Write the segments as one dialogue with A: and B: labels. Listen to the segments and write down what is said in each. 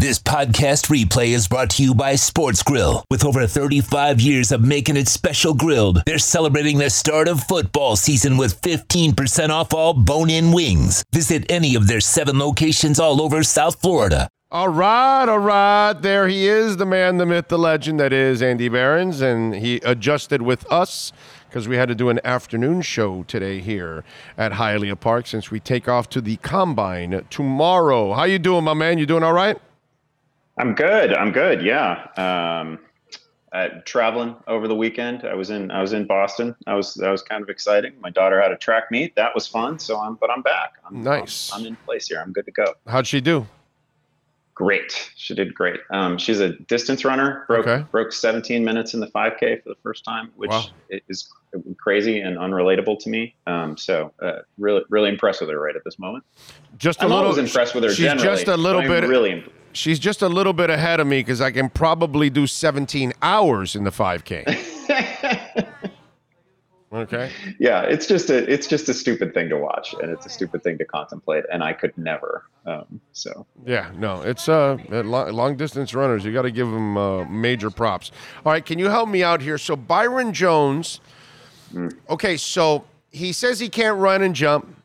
A: This podcast replay is brought to you by Sports Grill. With over 35 years of making it special grilled, they're celebrating the start of football season with 15% off all bone in wings. Visit any of their seven locations all over South Florida.
B: All right, all right. There he is, the man, the myth, the legend that is Andy Behrens, and he adjusted with us because we had to do an afternoon show today here at Hialeah Park since we take off to the combine tomorrow. How you doing, my man? You doing all right?
C: I'm good. I'm good. Yeah. Um, uh, traveling over the weekend. I was in I was in Boston. I was that was kind of exciting. My daughter had a track meet. That was fun. So I'm but I'm back. I'm,
B: nice.
C: I'm, I'm in place here. I'm good to go.
B: How'd she do?
C: Great. She did great. Um, she's a distance runner. Broke
B: Okay.
C: broke 17 minutes in the 5K for the first time, which
B: Wow.
C: is crazy and unrelatable to me. Um, so uh, really really impressed with her right at this moment.
B: Just a
C: I'm
B: little.
C: impressed with her.
B: She's
C: generally,
B: just a little bit.
C: really. imp-
B: She's just a little bit ahead of me because I can probably do 17 hours in the 5K. Okay.
C: yeah it's just a it's just a stupid thing to watch and it's a stupid thing to contemplate and i could never um, so
B: Yeah, no, it's uh, long, long distance runners. You got to give them uh, major props. All right, can you help me out here? So Byron Jones. Okay, so he says he can't run and jump,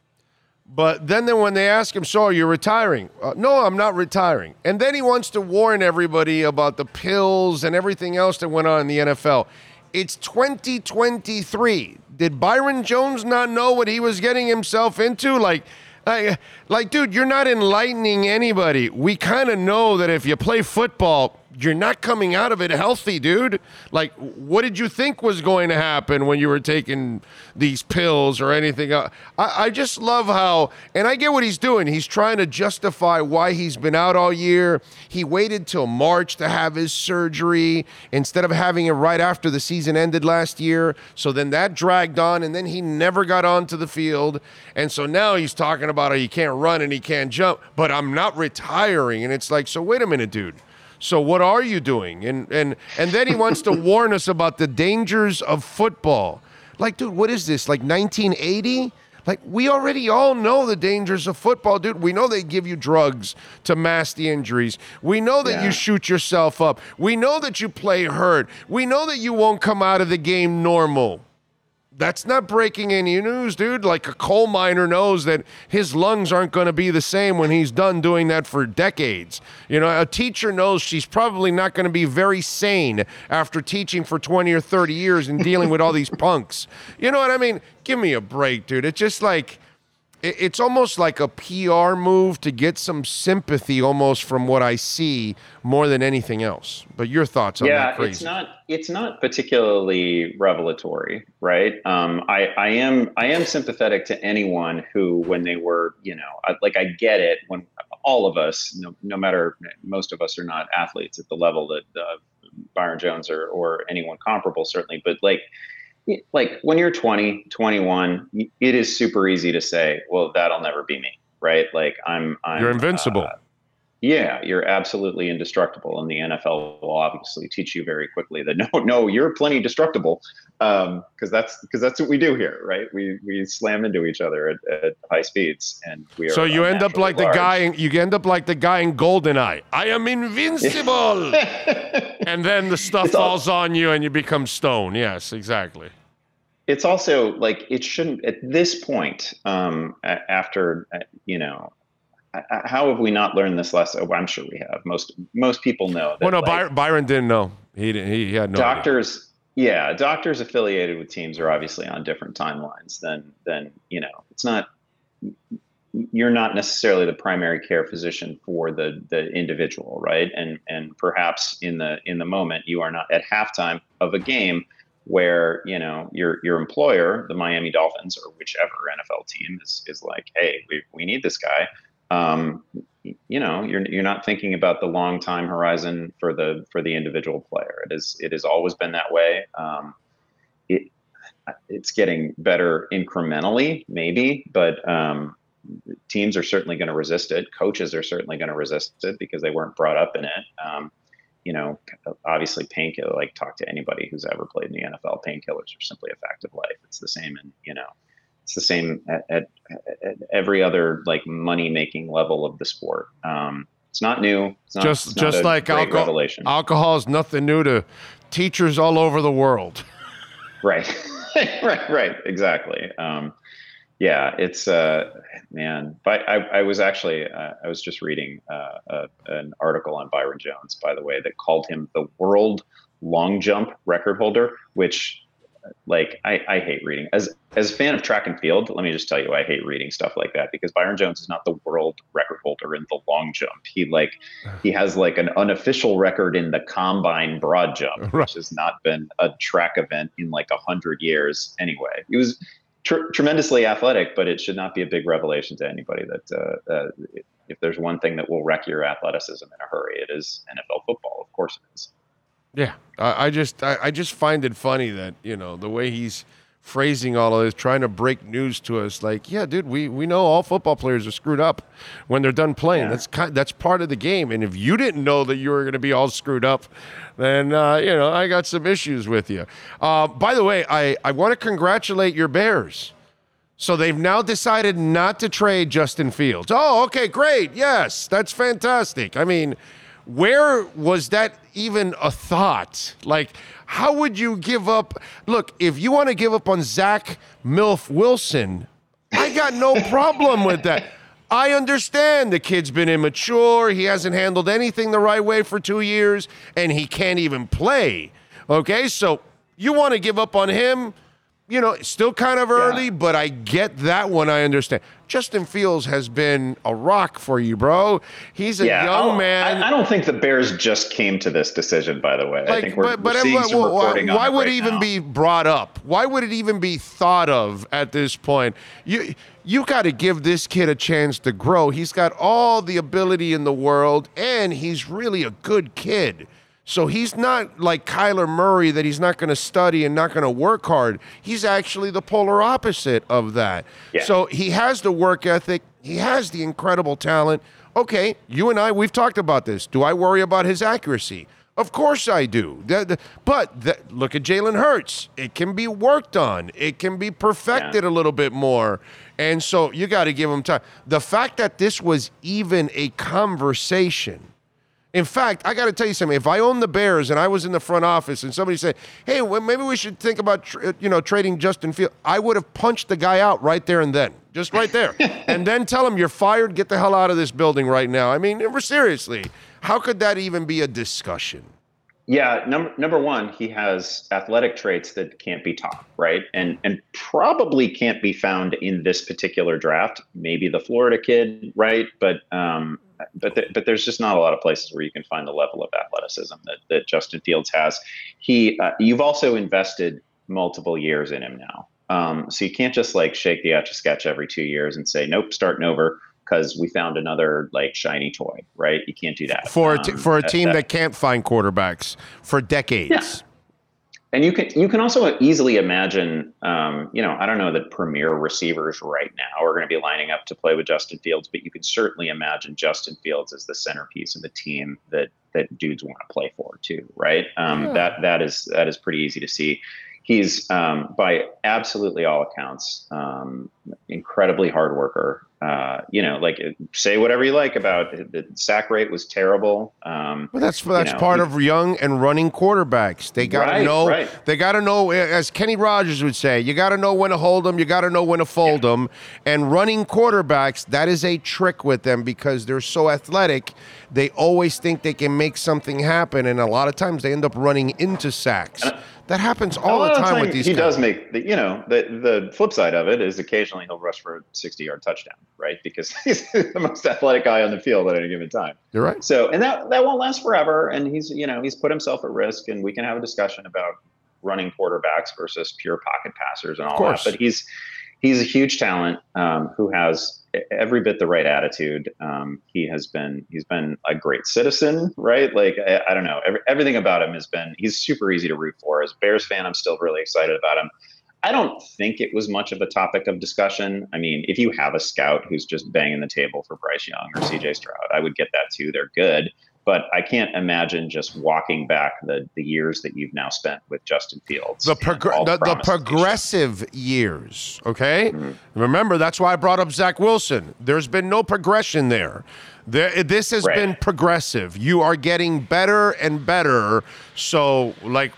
B: but then, then when they ask him, "So are you retiring?" Uh, no, I'm not retiring. And then he wants to warn everybody about the pills and everything else that went on in the NFL. It's 2023. Did Byron Jones not know what he was getting himself into? Like. Like, like, dude, you're not enlightening anybody. We kind of know that if you play football, you're not coming out of it healthy, dude. Like, what did you think was going to happen when you were taking these pills or anything? I, I just love how, and I get what he's doing. He's trying to justify why he's been out all year. He waited till March to have his surgery instead of having it right after the season ended last year. So then that dragged on, and then he never got onto the field. And so now he's talking about how he can't run and he can't jump, but I'm not retiring. And it's like, so wait a minute, dude. So what are you doing? And and and then he wants to warn us about the dangers of football. Like, dude, what is this? Like 1980? Like we already all know the dangers of football, dude. We know they give you drugs to mask the injuries. We know that you shoot yourself up. We know that you play hurt. We know that you won't come out of the game normal. That's not breaking any news, dude. Like a coal miner knows that his lungs aren't going to be the same when he's done doing that for decades. You know, a teacher knows she's probably not going to be very sane after teaching for 20 or 30 years and dealing with all these punks. You know what I mean? Give me a break, dude. It's just like it's almost like a PR move to get some sympathy almost from what I see more than anything else. But your thoughts on
C: yeah
B: that crazy?
C: it's not it's not particularly revelatory right um, I, I am i am sympathetic to anyone who when they were you know I, like i get it when all of us no, no matter most of us are not athletes at the level that uh, byron jones or, or anyone comparable certainly but like like when you're 20 21 it is super easy to say well that'll never be me right like i'm, I'm
B: You're invincible.
C: uh, yeah, you're absolutely indestructible, and the NFL will obviously teach you very quickly that no, no, you're plenty destructible, because that's because that's what we do here, right? We we slam into each other at, at high speeds, and we are.
B: So you end up like the guy. In, you end up like the guy in Goldeneye. I am invincible, and then the stuff
C: It's all-
B: falls on you, and you become stone. Yes, exactly.
C: it's also like it shouldn't at this point um, after uh, you know how have we not learned this lesson oh, i'm sure we have most most people know that
B: Well, no,
C: like,
B: Byron, Byron didn't know. He didn't. He, had no. idea.
C: doctors yeah doctors affiliated with teams are obviously on different timelines than than you know it's not you're not necessarily the primary care physician for the the individual right and and perhaps in the in the moment you are not at halftime of a game where you know your your employer the Miami Dolphins or whichever NFL team is is like hey we, we need this guy um, you know you're you're not thinking about the long time horizon for the for the individual player. It is it has always been that way. Um, it it's getting better incrementally maybe but um, teams are certainly going to resist it. Coaches are certainly going to resist it because they weren't brought up in it. Um, you know obviously painkiller like talk to anybody who's ever played in the nfl painkillers are simply a fact of life. It's the same in you know it's the same at, at, at every other like money making level of the sport um, It's not new. It's not,
B: just just
C: a
B: like alcohol,
C: revelation.
B: alcohol is nothing new to teachers all over the world.
C: Right, right, right. Exactly. Um, yeah, it's uh, man. But I, I was actually uh, I was just reading uh, uh, an article on Byron Jones, by the way, that called him the world long jump record holder, which like I, I hate reading. As as a fan of track and field let me just tell you i hate reading stuff like that because byron jones is not the world record holder in the long jump. He like he has like an unofficial record in the combine broad jump
B: Right.
C: which has not been a track event in like a hundred years anyway. He was tr- tremendously athletic but it should not be a big revelation to anybody that uh, uh, if there's one thing that will wreck your athleticism in a hurry it is nfl football. Of course it is
B: Yeah, I, I just I, I just find it funny that you know the way he's phrasing all of this, trying to break news to us. Like, yeah, dude, we we know all football players are screwed up when they're done playing.
C: Yeah.
B: That's kind, that's part of the game. And if you didn't know that you were going to be all screwed up, then uh, you know I got some issues with you. Uh, by the way, I I want to congratulate your Bears. So they've now decided not to trade Justin Fields. Oh, okay, great. Yes, that's fantastic. I mean, where was that even a thought? Like, how would you give up? Look, if you want to give up on Zach Milf Wilson, I got no problem with that. I understand the kid's been immature. He hasn't handled anything the right way for two years, and he can't even play. Okay, so you want to give up on him? You know, still kind of early, but I get that one. I understand. Justin Fields has been a rock for you, bro. He's a young oh,
C: I'll-
B: man.
C: I, I don't think the Bears just came to this decision. By the way, I think we're,
B: but, but
C: we're seeing
B: everyone-
C: some
B: why-
C: reporting on
B: why
C: it
B: would
C: right
B: it even
C: now.
B: be brought up? Why would it even be thought of at this point? You you got to give this kid a chance to grow. He's got all the ability in the world, and he's really a good kid. So he's not like Kyler Murray that he's not going to study and not going to work hard. He's actually the polar opposite of that.
C: Yeah.
B: So he has the work ethic. He has the incredible talent. Okay, you and I, we've talked about this. Do I worry about his accuracy? Of course I do. But that, look at Jalen Hurts. It can be worked on. It can be perfected a little bit more. And so you got to give him time. The fact that this was even a conversation. In fact, I got to tell you something. If I owned the Bears and I was in the front office and somebody said, "Hey, well, maybe we should think about tr- you know trading Justin Field," I would have punched the guy out right there and then, just right there, and then tell him you're fired. Get the hell out of this building right now. I mean, seriously, how could that even be a discussion?
C: Yeah, number number one, he has athletic traits that can't be taught, right? And and probably can't be found in this particular draft. Maybe the Florida kid, right? But um, but th- but there's just not a lot of places where you can find the level of athleticism that that Justin Fields has. He, uh, you've also invested multiple years in him now, um, so you can't just like shake the etch a sketch every two years and say nope, starting over because we found another like shiny toy, right? You can't do that
B: For a t-
C: Um,
B: for a
C: that-
B: team
C: that-
B: that can't find quarterbacks for decades.
C: And you can you can also easily imagine, um, you know, I don't know that premier receivers right now are going to be lining up to play with Justin Fields, but you can certainly imagine Justin Fields as the centerpiece of the team that that dudes want to play for too, right? Um,
B: Yeah.
C: That that is that is pretty easy to see. He's um, by absolutely all accounts um, incredibly hard worker. Uh, you know, like say whatever you like about it. the sack rate was terrible. Um,
B: Well, that's that's
C: know,
B: part of young and running quarterbacks. They got to
C: Right,
B: know.
C: right.
B: They got to know, as Kenny Rogers would say, you got to know when to hold them. You got to know when to fold them. And running quarterbacks, that is a trick with them because they're so athletic. They always think they can make something happen, and a lot of times they end up running into sacks. That happens all the time with these.
C: He
B: guys.
C: does make the you know the the flip side of it is occasionally he'll rush for a sixty yard touchdown, right? Because he's the most athletic guy on the field at any given time.
B: You're right.
C: So and that that won't last forever. And he's you know he's put himself at risk, and we can have a discussion about running quarterbacks versus pure pocket passers and all that. But he's he's a huge talent um, who has every bit the right attitude. Um, he has been he's been a great citizen, right? Like I, I don't know, every, everything about him has been he's super easy to root for. As Bears fan, I'm still really excited about him. I don't think it was much of a topic of discussion. I mean, if you have a scout who's just banging the table for Bryce Young or CJ Stroud, I would get that too. They're good. But I can't imagine just walking back the, the years that you've now spent with Justin Fields.
B: the, progr- the, the
C: promise of future.
B: progressive years. Okay,
C: Mhm.
B: remember that's why I brought up Zach Wilson. There's been no progression there. There, this has
C: Right.
B: been progressive. You are getting better and better. So, like,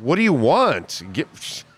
B: what do you want? Get,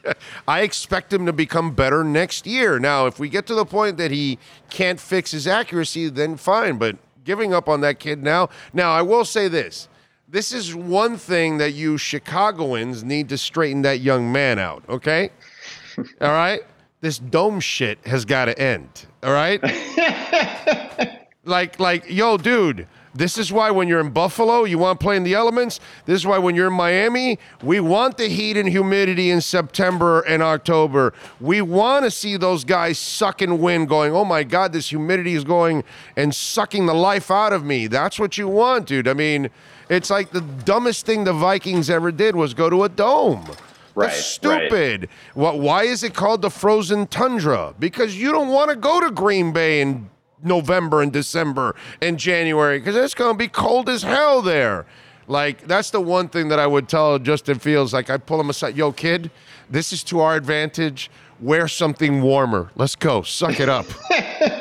B: I expect him to become better next year. Now, if we get to the point that he can't fix his accuracy, then fine. But giving up on that kid now. Now, I will say this. This is one thing that you Chicagoans need to straighten that young man out, okay? All right? This dome shit has got to end, all right? like like yo dude this is why when you're in buffalo you want to play in the elements this is why when you're in miami we want the heat and humidity in september and october we want to see those guys sucking wind going oh my god this humidity is going and sucking the life out of me that's what you want dude i mean it's like the dumbest thing the vikings ever did was go to a dome
C: Right,
B: that's
C: right.
B: stupid. What? Why is it called the frozen tundra? Because you don't want to go to Green Bay in November and December and January because it's going to be cold as hell there. Like that's the one thing that I would tell Justin Fields. Like I pull him aside, yo kid, this is to our advantage. Wear something warmer. Let's go. Suck it up.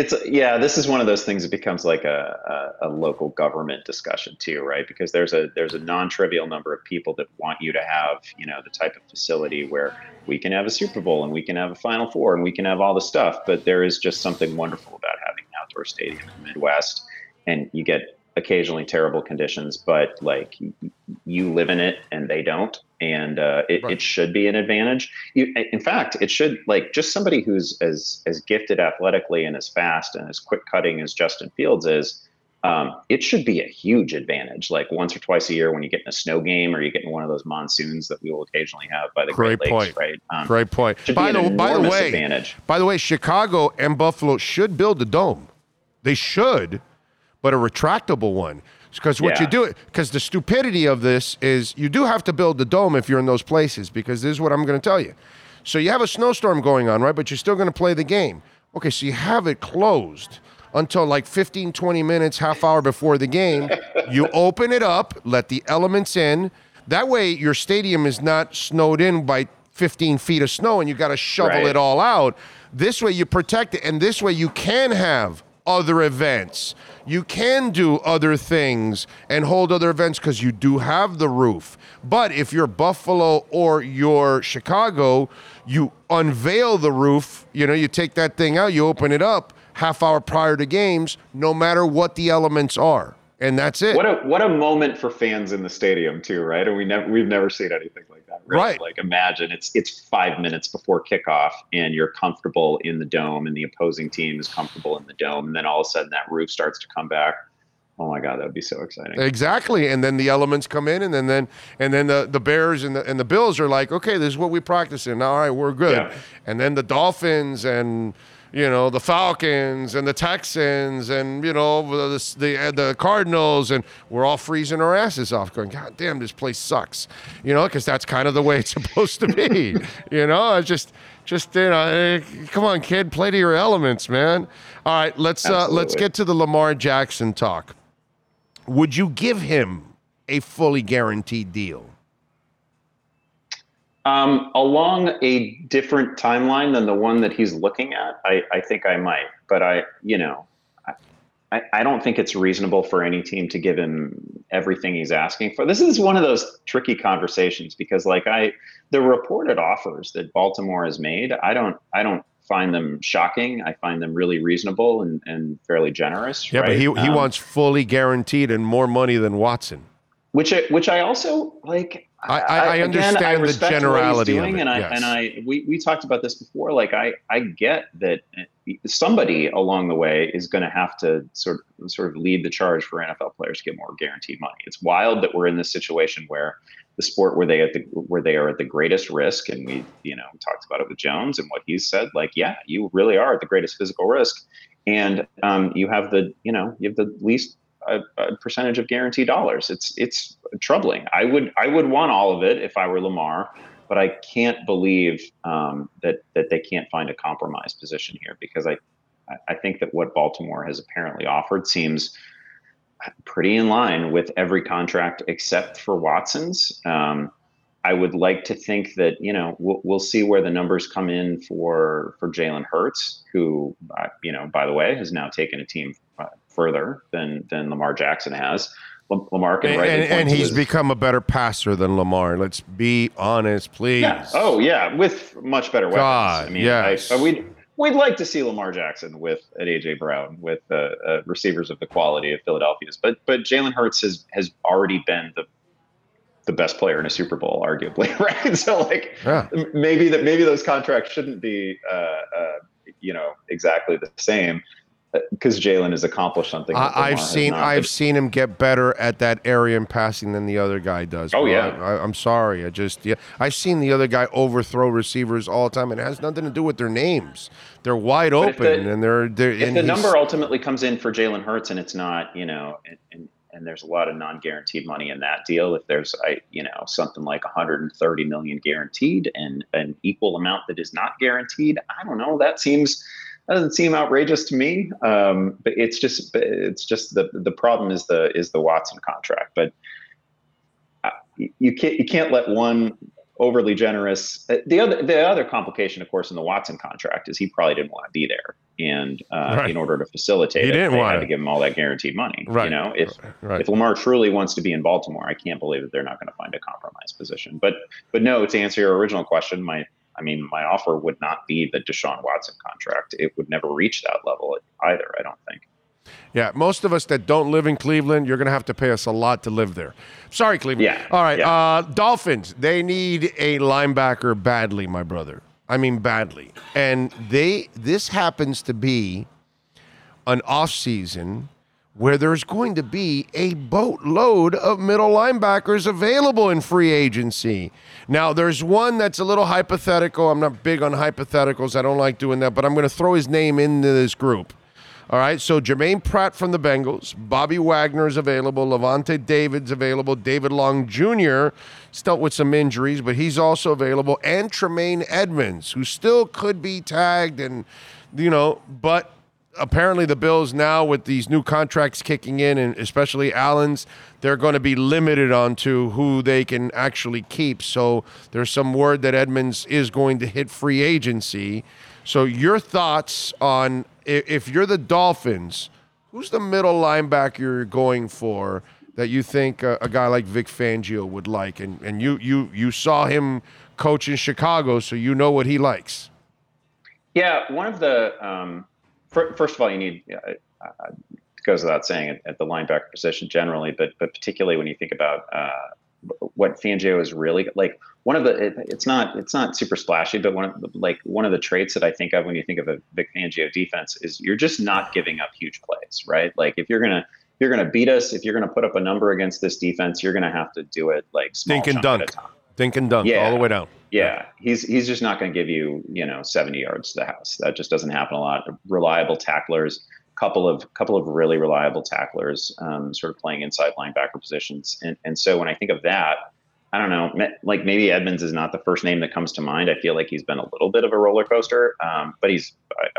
C: it's yeah this is one of those things that becomes like a, a, a local government discussion too right? Because there's a there's a non-trivial number of people that want you to have you know the type of facility where we can have a super bowl and we can have a final four and we can have all the stuff but there is just something wonderful about having an outdoor stadium in the midwest and you get occasionally terrible conditions but like you live in it and they don't and uh, it,
B: Right.
C: it should be an advantage you, in fact it should like just somebody who's as as gifted athletically and as fast and as quick cutting as justin fields is um, it should be a huge advantage like once or twice a year when you get in a snow game or you get in one of those monsoons that we will occasionally have by the
B: Great
C: great lakes
B: point.
C: right um,
B: Great point. By the by the way,
C: advantage
B: by the way, Chicago and Buffalo should build a dome. They should, but a retractable one. Because what you
C: Yeah.
B: do, because the stupidity of this is you do have to build the dome if you're in those places. Because this is what I'm going to tell you. So you have a snowstorm going on, right? But you're still going to play the game. Okay, so you have it closed until like 15, 20 minutes, half hour before the game. you open it up, let the elements in. That way, your stadium is not snowed in by 15 feet of snow and you got to shovel
C: Right.
B: it all out. This way, you protect it. And this way, you can have other events. You can do other things and hold other events because you do have the roof. But if you're Buffalo or you're Chicago, you unveil the roof, you know, you take that thing out, you open it up half hour prior to games, no matter what the elements are. And that's it.
C: what a what a moment for fans in the stadium too right and we never we've never seen anything like that really.
B: Right.
C: like imagine it's it's five minutes before kickoff and you're comfortable in the dome and the opposing team is comfortable in the dome and then all of a sudden that roof starts to come back oh my god that would be so exciting
B: Exactly, and then the elements come in, and then then and then the, the Bears and the and the Bills are like, okay, this is what we practice in. All right, we're good.
C: Yeah.
B: And then the Dolphins and you know the Falcons and the Texans and you know the the, the Cardinals, and we're all freezing our asses off, going, God damn, this place sucks. You know, because that's kind of the way it's supposed to be. you know, it's just. Just you know, eh, come on, kid, play to your elements, man. All right, let's uh, let's get to the Lamar Jackson talk. Would you give him a fully guaranteed deal?
C: Um, along a different timeline than the one that he's looking at, I, I think I might. But I, you know, I, I don't think it's reasonable for any team to give him everything he's asking for. This is one of those tricky conversations because, like, I the reported offers that Baltimore has made, I don't, I don't find them shocking. I find them really reasonable and, and fairly generous.
B: Yeah, but he, he
C: Um,
B: wants fully guaranteed and more money than Watson.
C: which I, which I also like.
B: I- I- I
C: again,
B: understand the
C: respect what he's
B: generality of
C: doing,
B: it,
C: and I
B: yes.
C: and I we, we talked about this before. Like I I get that uh, somebody along the way is going to have to sort of sort of lead the charge for NFL players to get more guaranteed money. It's wild that we're in this situation where the sport where they at the where they are at the greatest risk, and we you know talked about it with Jones and what he's said. Like yeah, you really are at the greatest physical risk, and um, you have the you know you have the least a, a percentage of guaranteed dollars. It's it's troubling. I would I would want all of it if I were Lamar, but I can't believe um, that that they can't find a compromise position here because I I- think that what Baltimore has apparently offered seems pretty in line with every contract except for Watson's. Um, I would like to think that you know we'll, we'll see where the numbers come in for for Jalen Hurts, who uh, you know by the way has now taken a team further than than Lamar Jackson has. Lamar can
B: and, and, and he's his, become a better passer than Lamar. Let's be honest, please.
C: Yeah. Oh yeah, with much better weapons.
B: God, I mean, yes.
C: I, we'd we'd like to see Lamar Jackson with an AJ Brown with uh, uh, receivers of the quality of Philadelphia's, but but Jalen Hurts has has already been the the best player in a Super Bowl, arguably, right? So like yeah. maybe that maybe those contracts shouldn't be uh, uh, you know exactly the same because Jalen has accomplished something.
B: I, have seen I've seen him get better at that area in passing than the other guy does.
C: Oh yeah,
B: I, am sorry. I just yeah, I've seen the other guy overthrow receivers all the time, and it has nothing to do with their names. They're wide but open, the, and they're they're.
C: If the number ultimately comes in for Jalen Hurts, and it's not, you know, and, and and there's a lot of non-guaranteed money in that deal. If there's, I, you know, something like 130 million guaranteed and an equal amount that is not guaranteed, I don't know. That seems that doesn't seem outrageous to me. Um, but it's just it's just the the problem is the is the Watson contract. But uh, you can't you can't let one overly generous. Uh, the other the other complication, of course, in the Watson contract is he probably didn't want to be there, and uh, right. in order to facilitate, he it, didn't they want had to give him all that guaranteed money. Right. You know, if right. if Lamar truly wants to be in Baltimore, I can't believe that they're not going to find a compromise position. But but no, to answer your original question, my I mean, my offer would not be the Deshaun Watson contract. It would never reach that level either, I don't think.
B: Yeah, most of us that don't live in Cleveland, you're going to have to pay us a lot to live there. Sorry, Cleveland.
C: Yeah.
B: All right.
C: Yeah.
B: Uh, Dolphins, they need a linebacker badly, my brother. I mean, badly. And they this happens to be an off season where there's going to be a boatload of middle linebackers available in free agency. Now, there's one that's a little hypothetical. I'm not big on hypotheticals. I don't like doing that, but I'm going to throw his name into this group. All right, so Germaine Pratt from the Bengals, Bobby Wagner is available, Lavonte David's available, David Long Jr. still with some injuries, but he's also available, and Tremaine Edmunds, who still could be tagged and, you know, but apparently the Bills now with these new contracts kicking in, and especially Allen's, they're going to be limited on to who they can actually keep. So there's some word that Edmunds is going to hit free agency. So your thoughts on if you're the Dolphins, who's the middle linebacker you're going for that you think a, a guy like Vic Fangio would like? And and you you you saw him coach in Chicago, so you know what he likes.
C: Yeah, one of the um, first of all, you need uh, uh, goes without saying at, at, the linebacker position generally, but but particularly when you think about uh, what Fangio is really like. One of the it, it's not it's not super splashy, but one of the, like one of the traits that I think of when you think of a Vic Fangio defense is you're just not giving up huge plays, right? Like if you're gonna if you're gonna beat us, if you're gonna put up a number against this defense, you're gonna have to do it like small
B: dink and dunk, dink and dunk, yeah. all the way down.
C: Yeah, he's he's just not going to give you you know 70 yards to the house. That just doesn't happen a lot. Reliable tacklers, couple of couple of really reliable tacklers, um, sort of playing inside linebacker positions. And and so when I think of that, I don't know, like maybe Edmunds is not the first name that comes to mind. I feel like he's been a little bit of a roller coaster, um, but he's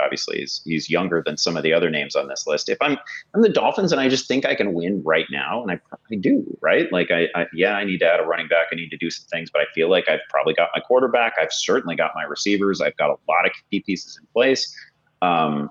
C: obviously he's, he's younger than some of the other names on this list. If I'm I'm the Dolphins and I just think I can win right now, and I I do right. Like I, I yeah, I need to add a running back. I need to do some things, but I feel like I've probably got my quarterback. I've certainly got my receivers. I've got a lot of key pieces in place. Um,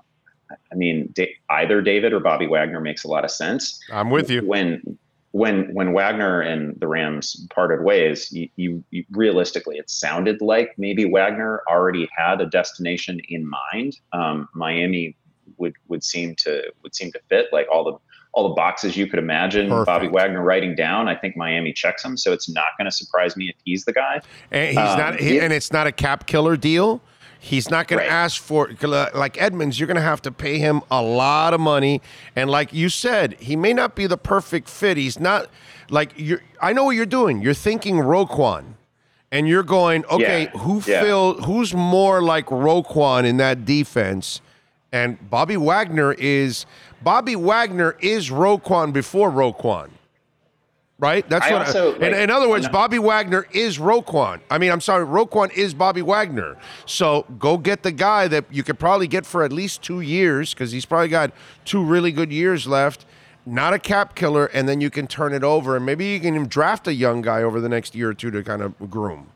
C: I mean, either David or Bobby Wagner makes a lot of sense.
B: I'm with you.
C: When when when Wagner and the Rams parted ways, you, you, you, realistically it sounded like maybe Wagner already had a destination in mind. Um, Miami would would seem to would seem to fit like all the all the boxes you could imagine. Perfect. Bobby Wagner writing down. I think Miami checks him, so it's not going to surprise me if he's the guy.
B: And he's um, not, he, and it's not a cap killer deal. He's not going right. to ask for like Edmunds. You're going to have to pay him a lot of money, and like you said, he may not be the perfect fit. He's not like you. I know what you're doing. You're thinking Roquan, and you're going, okay,
C: yeah.
B: who
C: yeah.
B: fill? Who's more like Roquan in that defense? And Bobby Wagner is Bobby Wagner is Roquan before Roquan right? That's
C: I
B: what.
C: Also,
B: I, in, in, other words, Bobby Wagner is Roquan. I mean, I'm sorry, Roquan is Bobby Wagner. So go get the guy that you could probably get for at least two years because he's probably got two really good years left. Not a cap killer, and then you can turn it over, and maybe you can draft a young guy over the next year or two to kind of groom.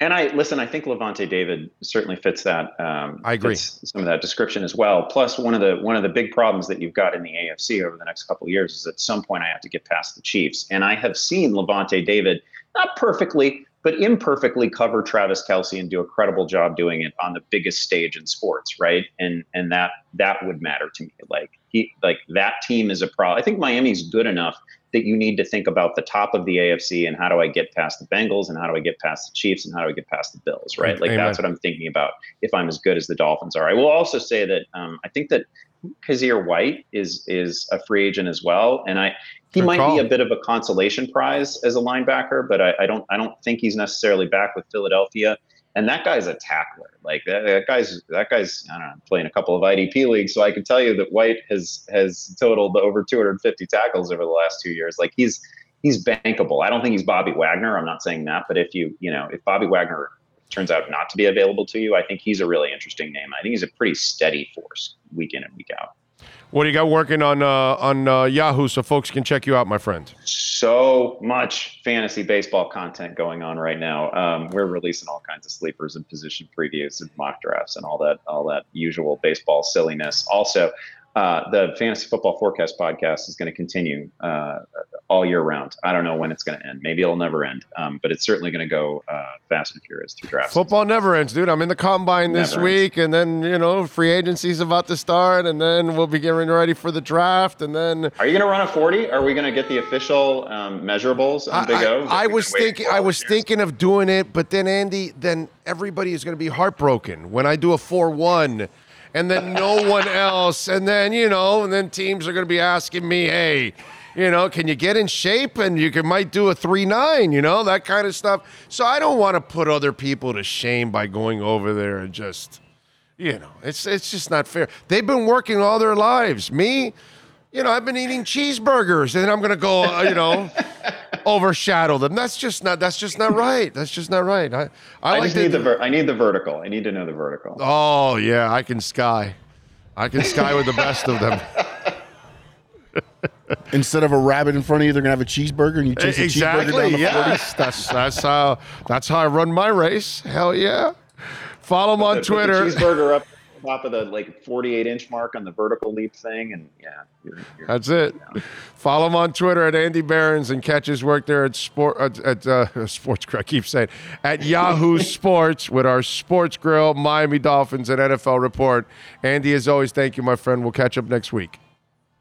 C: And I listen. I think Lavonte David certainly fits that. Um,
B: I agree.
C: Some of that description as well. Plus, one of the one of the big problems that you've got in the AFC over the next couple of years is at some point I have to get past the Chiefs, and I have seen Levante David not perfectly, but imperfectly cover Travis Kelce and do a credible job doing it on the biggest stage in sports, right? And and that that would matter to me. Like he like that team is a problem. I think Miami's good enough that you need to think about the top of the AFC and how do I get past the Bengals and how do I get past the Chiefs and how do I get past the Bills, right? Like
B: Amen.
C: that's what I'm thinking about if I'm as good as the Dolphins are. I will also say that um, I think that Kyzir White is is a free agent as well, and I he
B: Good
C: might
B: call.
C: be a bit of a consolation prize as a linebacker, but I, I don't I don't think he's necessarily back with Philadelphia. And that guy's a tackler. Like that, that guy's that guy's I don't know playing a couple of IDP leagues, so I can tell you that White has has totaled over 250 tackles over the last two years. Like he's he's bankable. I don't think he's Bobby Wagner. I'm not saying that, but if you you know if Bobby Wagner turns out not to be available to you, I think he's a really interesting name. I think he's a pretty steady force week in and week out.
B: What do you got working on uh, on uh, Yahoo so folks can check you out, my friend?
C: so much fantasy baseball content going on right now. Um, we're releasing all kinds of sleepers and position previews and mock drafts and all that, all that usual baseball silliness. Also, uh, the fantasy football forecast podcast is going to continue uh, all year round. I don't know when it's going to end. Maybe it'll never end, um, but it's certainly going to go uh, fast and furious through drafts.
B: Football never ends, dude. I'm in the combine this
C: Never ends.
B: week, and then you know free agency's about to start, and then we'll be getting ready for the draft, and then
C: Are you going to run a 40? Are we going to get the official um, measurables on Big O?
B: I, I was thinking, I was
C: years.
B: thinking of doing it, but then Andy, then everybody is going to be heartbroken when I do a four-one, and then no one else, and then you know, and then teams are going to be asking me, hey. You know, can you get in shape and you can might do a three nine, you know, that kind of stuff. So I don't want to put other people to shame by going over there and just you know, it's it's just not fair. They've been working all their lives. Me, you know, I've been eating cheeseburgers, and I'm gonna go, uh, you know, overshadow them. That's just not. That's just not right. That's just not right. I, I,
C: I
B: like
C: just need the ver- I need the vertical. I need to know the vertical.
B: Oh yeah, I can sky. I can sky with the best of them.
D: Instead of a rabbit in front of you, they're gonna have a cheeseburger, and you chase a cheeseburger
B: exactly.
D: down the 40.
B: Yes, that's that's how that's how I run my race. Hell yeah. Follow him on
C: the
B: Twitter.
C: cheeseburger up top of the like 48 inch mark on the vertical leap thing, and yeah, you're, you're,
B: That's it. Follow him on Twitter at Andy Behrens and catch his work there at sport at, at uh, Sports Grill. I keep saying at Yahoo Sports with our Sports Grill, Miami Dolphins, and NFL report. Andy, as always, thank you, my friend. We'll catch up next week.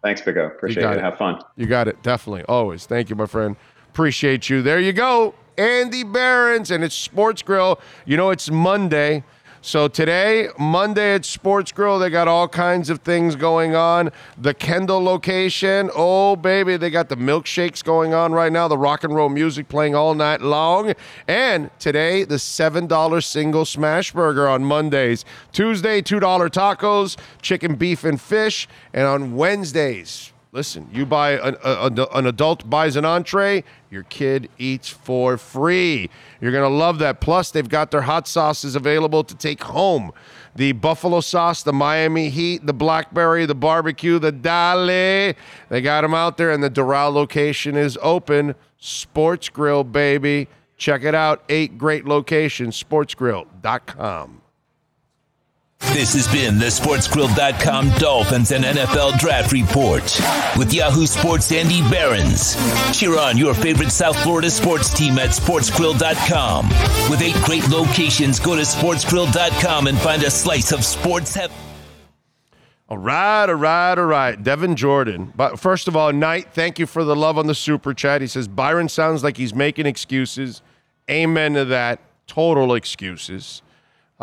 C: thanks, Big Appreciate it.
B: it.
C: Have fun.
B: You got it, definitely, always. Thank you, my friend. Appreciate you. There you go, Andy Behrens, and it's Sports Grill. You know it's Monday. So today, Monday at Sports Grill, they got all kinds of things going on. The Kendall location, oh baby, they got the milkshakes going on right now, the rock and roll music playing all night long. And today, the $7 single smash burger on Mondays. Tuesday, $2 tacos, chicken, beef, and fish. And on Wednesdays, Listen, you buy an, a, a- an adult buys an entree, your kid eats for free. You're gonna love that. Plus, they've got their hot sauces available to take home. The buffalo sauce, the Miami Heat, the blackberry, the barbecue, the Dale. They got them out there, and the Doral location is open. Sports Grill, baby. Check it out. Eight great locations. SportsGrill.com.
A: This has been the SportsGrill.com Dolphins and NFL Draft Report with Yahoo Sports Andy Behrens. Cheer on your favorite South Florida sports team at SportsGrill.com. With eight great locations, go to SportsGrill.com and find a slice of sports heaven.
B: All right, all right, all right. Devin Jordan. But first of all, Knight, thank you for the love on the super chat. He says Byron sounds like he's making excuses. Amen to that. Total excuses.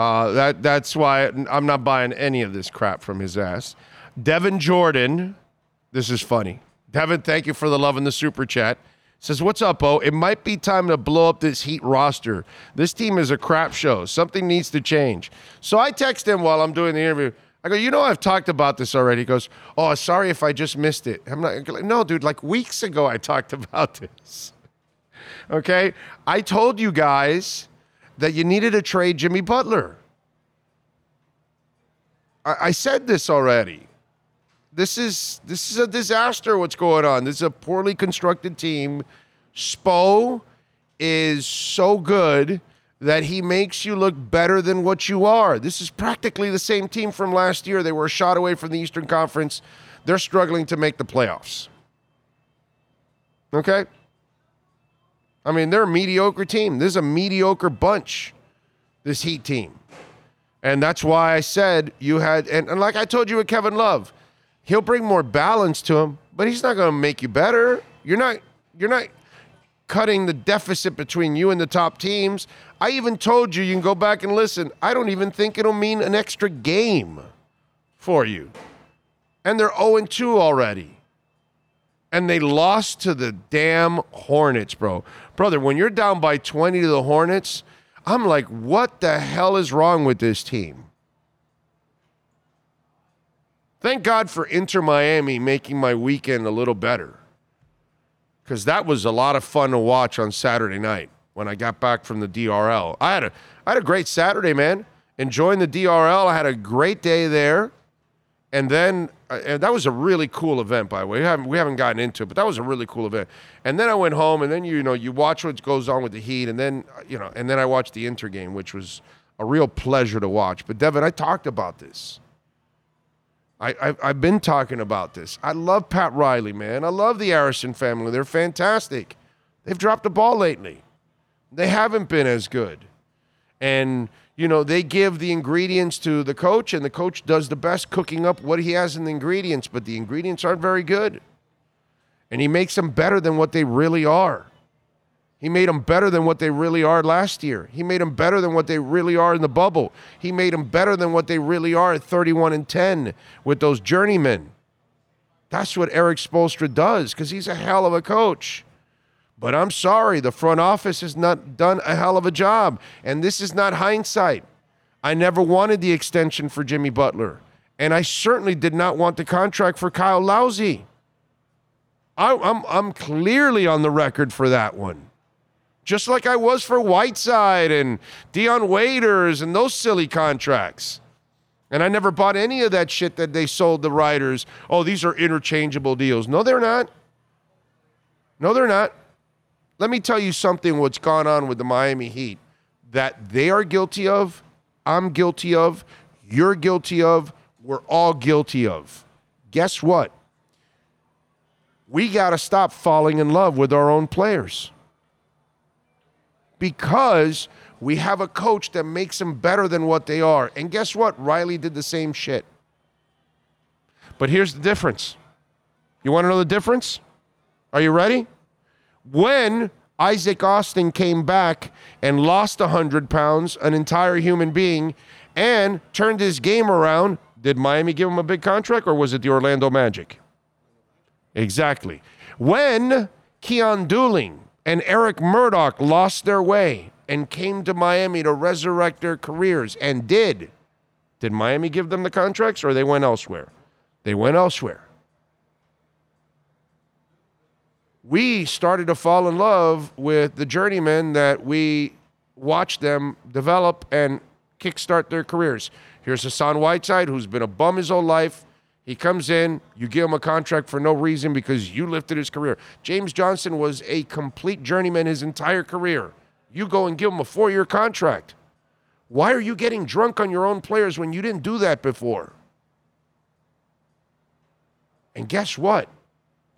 B: Uh, that that's why I'm not buying any of this crap from his ass. Devin Jordan, this is funny. Devin, thank you for the love in the super chat. Says, What's up, Bo? It might be time to blow up this Heat roster. This team is a crap show. Something needs to change. So I text him while I'm doing the interview. I go, You know, I've talked about this already. He goes, Oh, sorry if I just missed it. I'm not, no, dude, like weeks ago I talked about this. Okay? I told you guys that you needed to trade Jimmy Butler. I, I said this already this is this is a disaster what's going on this is a poorly constructed team spo is so good that he makes you look better than what you are. This is practically the same team from last year. They were a shot away from the Eastern Conference. They're struggling to make the playoffs. Okay? I mean, they're a mediocre team. This is a mediocre bunch, this Heat team. And that's why I said you had, and, and like I told you with Kevin Love, he'll bring more balance to him, but he's not going to make you better. You're not, you're not cutting the deficit between you and the top teams. I even told you, you can go back and listen. I don't even think it'll mean an extra game for you. And they're 0 2 already. And they lost to the damn Hornets, bro. Brother, when you're down by 20 to the Hornets, I'm like, what the hell is wrong with this team? Thank God for Inter Miami making my weekend a little better. Because that was a lot of fun to watch on Saturday night when I got back from the DRL. I had a I had a great Saturday, man. Enjoying the DRL. I had a great day there. And then and that was a really cool event, by the way. We haven't we haven't gotten into it, but that was a really cool event. And then I went home, and then you know you watch what goes on with the Heat, and then you know, and then I watched the Inter game, which was a real pleasure to watch. But Devin, I talked about this. I, I've, I've been talking about this. I love Pat Riley, man. I love the Arison family. They're fantastic. They've dropped the ball lately. They haven't been as good. And you know, they give the ingredients to the coach, and the coach does the best cooking up what he has in the ingredients, but the ingredients aren't very good. And he makes them better than what they really are. He made them better than what they really are last year. He made them better than what they really are in the bubble. He made them better than what they really are at 31 and 10 with those journeymen. That's what Erik Spoelstra does because he's a hell of a coach. But I'm sorry, the front office has not done a hell of a job. And this is not hindsight. I never wanted the extension for Jimmy Butler. And I certainly did not want the contract for Kyle Lowry. I, I'm, I'm clearly on the record for that one. Just like I was for Whiteside and Dion Waiters and those silly contracts. And I never bought any of that shit that they sold the writers. Oh, these are interchangeable deals. No, they're not. No, they're not. Let me tell you something what's gone on with the Miami Heat that they are guilty of, I'm guilty of, you're guilty of, we're all guilty of. Guess what? We got to stop falling in love with our own players. Because we have a coach that makes them better than what they are. And guess what? Riley did the same shit. But here's the difference. You want to know the difference? Are you ready? When Isaac Austin came back and lost 100 pounds, an entire human being, and turned his game around, did Miami give him a big contract or was it the Orlando Magic? Exactly. When Keon Dooling and Eric Murdock lost their way and came to Miami to resurrect their careers and did, did Miami give them the contracts or they went elsewhere? They went elsewhere. We started to fall in love with the journeymen that we watched them develop and kickstart their careers. Here's Hassan Whiteside, who's been a bum his whole life. He comes in, you give him a contract for no reason because you lifted his career. James Johnson was a complete journeyman his entire career. You go and give him a four year contract. Why are you getting drunk on your own players when you didn't do that before? And guess what?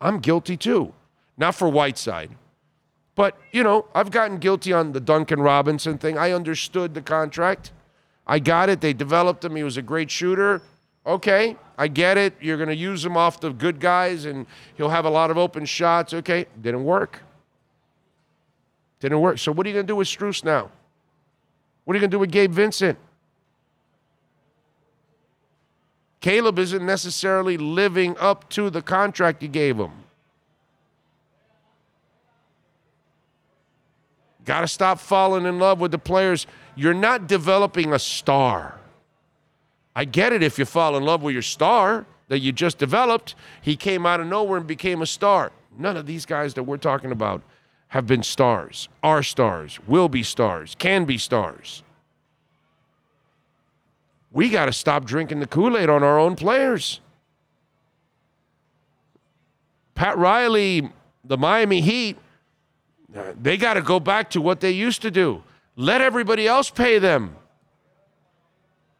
B: I'm guilty too not for Whiteside. But, you know, I've gotten guilty on the Duncan Robinson thing. I understood the contract. I got it. They developed him. He was a great shooter. Okay, I get it. You're going to use him off the good guys and he'll have a lot of open shots. Okay, didn't work. Didn't work. So what are you going to do with Strus now? What are you going to do with Gabe Vincent? Caleb isn't necessarily living up to the contract you gave him. Got to stop falling in love with the players. You're not developing a star. I get it if you fall in love with your star that you just developed. He came out of nowhere and became a star. None of these guys that we're talking about have been stars, are stars, will be stars, can be stars. We got to stop drinking the Kool Aid on our own players. Pat Riley, the Miami Heat, they got to go back to what they used to do. Let everybody else pay them.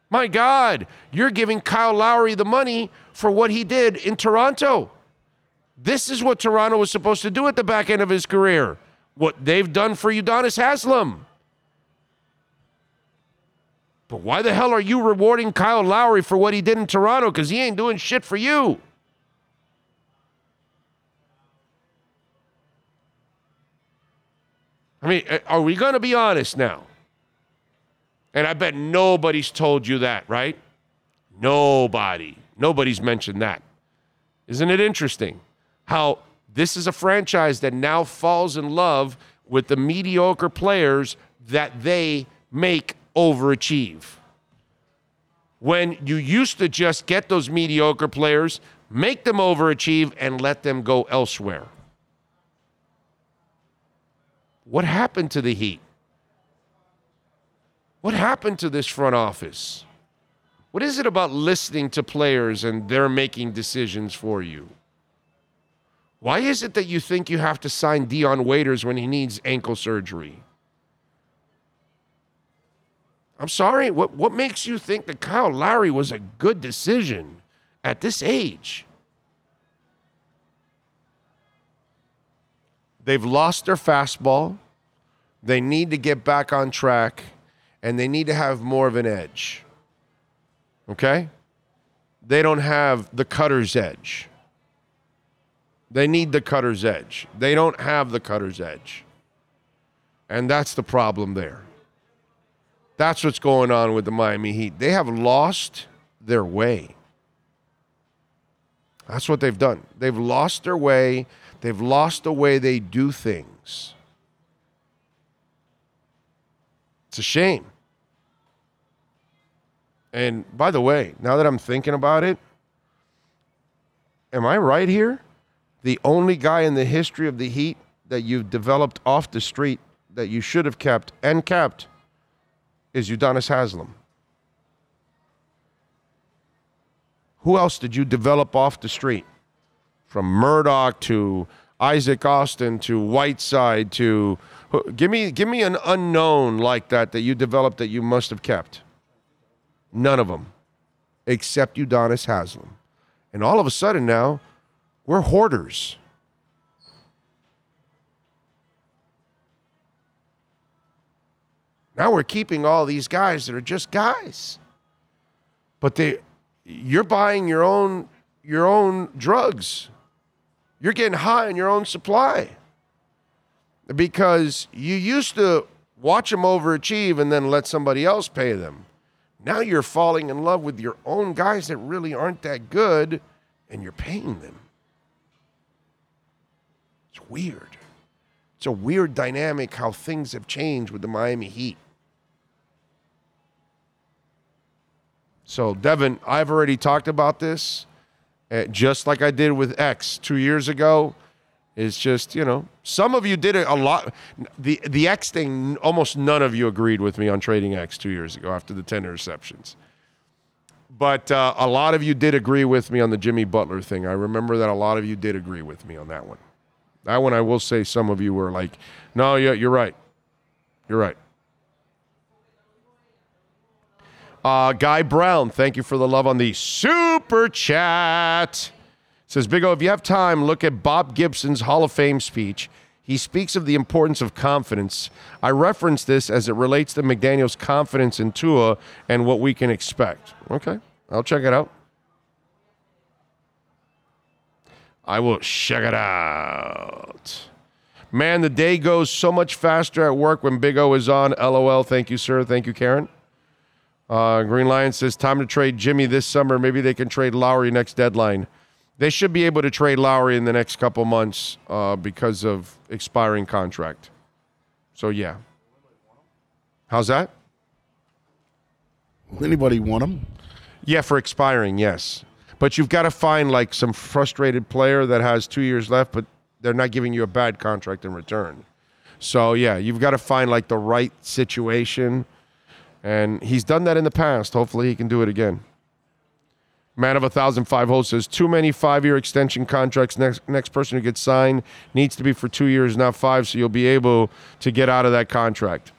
B: My God, you're giving Kyle Lowry the money for what he did in Toronto. This is what Toronto was supposed to do at the back end of his career. What they've done for Udonis Haslem. But why the hell are you rewarding Kyle Lowry for what he did in Toronto? Because he ain't doing shit for you. I mean, uh, are we going to be honest now? And I bet nobody's told you that, right? Nobody. Nobody's mentioned that. Isn't it interesting how this is a franchise that now falls in love with the mediocre players that they make overachieve? When you used to just get those mediocre players, make them overachieve, and let them go elsewhere. What happened to the Heat? What happened to this front office? What is it about listening to players and they're making decisions for you? Why is it that you think you have to sign Dion Waiters when he needs ankle surgery? I'm sorry, what, what makes you think that Kyle Lowry was a good decision at this age? They've lost their fastball. They need to get back on track and they need to have more of an edge. Okay? They don't have the cutter's edge. They need the cutter's edge. They don't have the cutter's edge. And that's the problem there. That's what's going on with the Miami Heat. They have lost their way. That's what they've done. They've lost their way. They've lost the way they do things. It's a shame. And by the way, now that I'm thinking about it, am I right here? The only guy in the history of the Heat that you've developed off the street that you should have kept and kept is Udonis Haslem. Who else did you develop off the street? From Murdock to Isaac Austin to Whiteside to give me give me an unknown like that that you developed that you must have kept. None of them, except Udonis Haslem. And all of a sudden now, we're hoarders. Now we're keeping all these guys that are just guys. But they you're buying your own your own drugs. You're getting high on your own supply. Because you used to watch them overachieve and then let somebody else pay them. Now you're falling in love with your own guys that really aren't that good and you're paying them. It's weird. It's a weird dynamic how things have changed with the Miami Heat. So, Devin, I've already talked about this, uh, just like I did with X two years ago. It's just, you know, some of you did it a lot. The the X thing, almost none of you agreed with me on trading X two years ago after the 10 interceptions. But uh, a lot of you did agree with me on the Jimmy Butler thing. I remember that a lot of you did agree with me on that one. That one, I will say, some of you were like, no, yeah, you're right. You're right. Uh, Guy Brown, thank you for the love on the super chat. Says Big O, if you have time, look at Bob Gibson's Hall of Fame speech. He speaks of the importance of confidence. I reference this as it relates to McDaniel's confidence in Tua and what we can expect. Okay, I'll check it out. I will check it out. Man, the day goes so much faster at work when Big O is on. LOL. Thank you, sir. Thank you, Karen. Uh, Green Lion says time to trade Jimmy this summer. Maybe they can trade Lowry next deadline. They should be able to trade Lowry in the next couple months uh, because of expiring contract. So yeah. How's that?
D: Will anybody want him?
B: Yeah, for expiring, yes. But you've got to find like some frustrated player that has two years left, but they're not giving you a bad contract in return. So yeah, you've got to find like the right situation. And he's done that in the past. Hopefully he can do it again. Man of a thousand five holes says too many five year extension contracts. Next next person who gets signed needs to be for two years, not five, so you'll be able to get out of that contract.